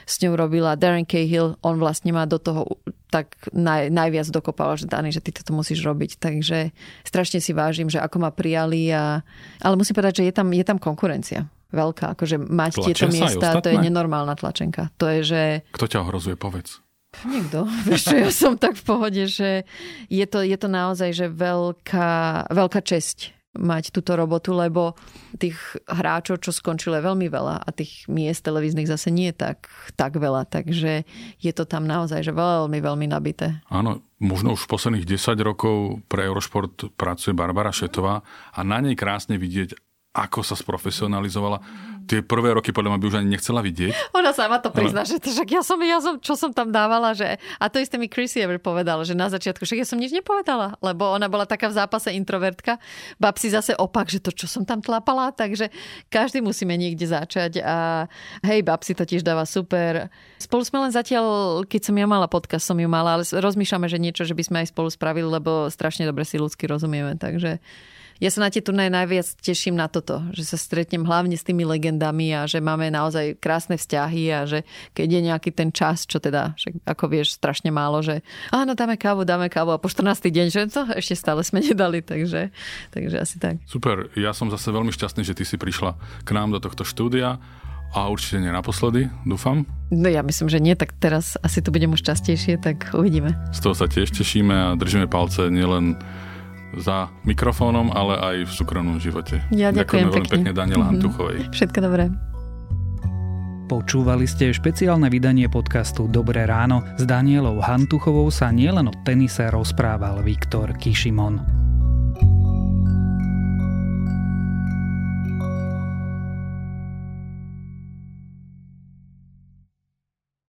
s ňou robila, Darren Cahill, on vlastne ma do toho tak naj, najviac dokopal, že Dani, že ty toto musíš robiť. Takže strašne si vážim, že ako ma prijali a... Ale musím povedať, že je tam, je tam konkurencia veľká. Akože mať Tlačia tieto miesta, to je nenormálna tlačenka. To je, že... Kto ťa ohrozuje, povedz. Nikto. Vieš čo, ja som tak v pohode, že je to, je to naozaj že veľká, veľká česť mať túto robotu, lebo tých hráčov, čo skončili, je veľmi veľa a tých miest televíznych zase nie je tak, tak veľa, takže je to tam naozaj že veľmi, veľmi nabité. Áno, možno už posledných 10 rokov pre Eurošport pracuje Barbara Šetová a na nej krásne vidieť, ako sa sprofesionalizovala. Tie prvé roky podľa mňa by už ani nechcela vidieť. Ona sama to prizná, že to, však ja som, ja som, čo som tam dávala, že... A to isté mi Chrissy Ever povedal, že na začiatku, však ja som nič nepovedala, lebo ona bola taká v zápase introvertka. Babsi zase opak, že to, čo som tam tlapala, takže každý musíme niekde začať a hej, Babsi to tiež dáva super. Spolu sme len zatiaľ, keď som ja mala podcast, som ju mala, ale rozmýšľame, že niečo, že by sme aj spolu spravili, lebo strašne dobre si ľudsky rozumieme, takže ja sa na tie turnaje najviac teším na toto, že sa stretnem hlavne s tými legendami a že máme naozaj krásne vzťahy a že keď je nejaký ten čas, čo teda, ako vieš, strašne málo, že áno, dáme kávu, dáme kávu a po 14. deň, že to ešte stále sme nedali, takže, takže asi tak. Super, ja som zase veľmi šťastný, že ty si prišla k nám do tohto štúdia a určite nie naposledy, dúfam. No ja myslím, že nie, tak teraz asi to budem už častejšie, tak uvidíme. Z toho sa tiež tešíme a držíme palce nielen za mikrofónom, ale aj v súkromnom živote. Ja ďakujem veľmi pekne, pekne Daniela mm-hmm. Hantuchovej. Všetko dobré. Počúvali ste špeciálne vydanie podcastu Dobré ráno. S Danielou Hantuchovou sa nielen o tenise rozprával Viktor Kišimon.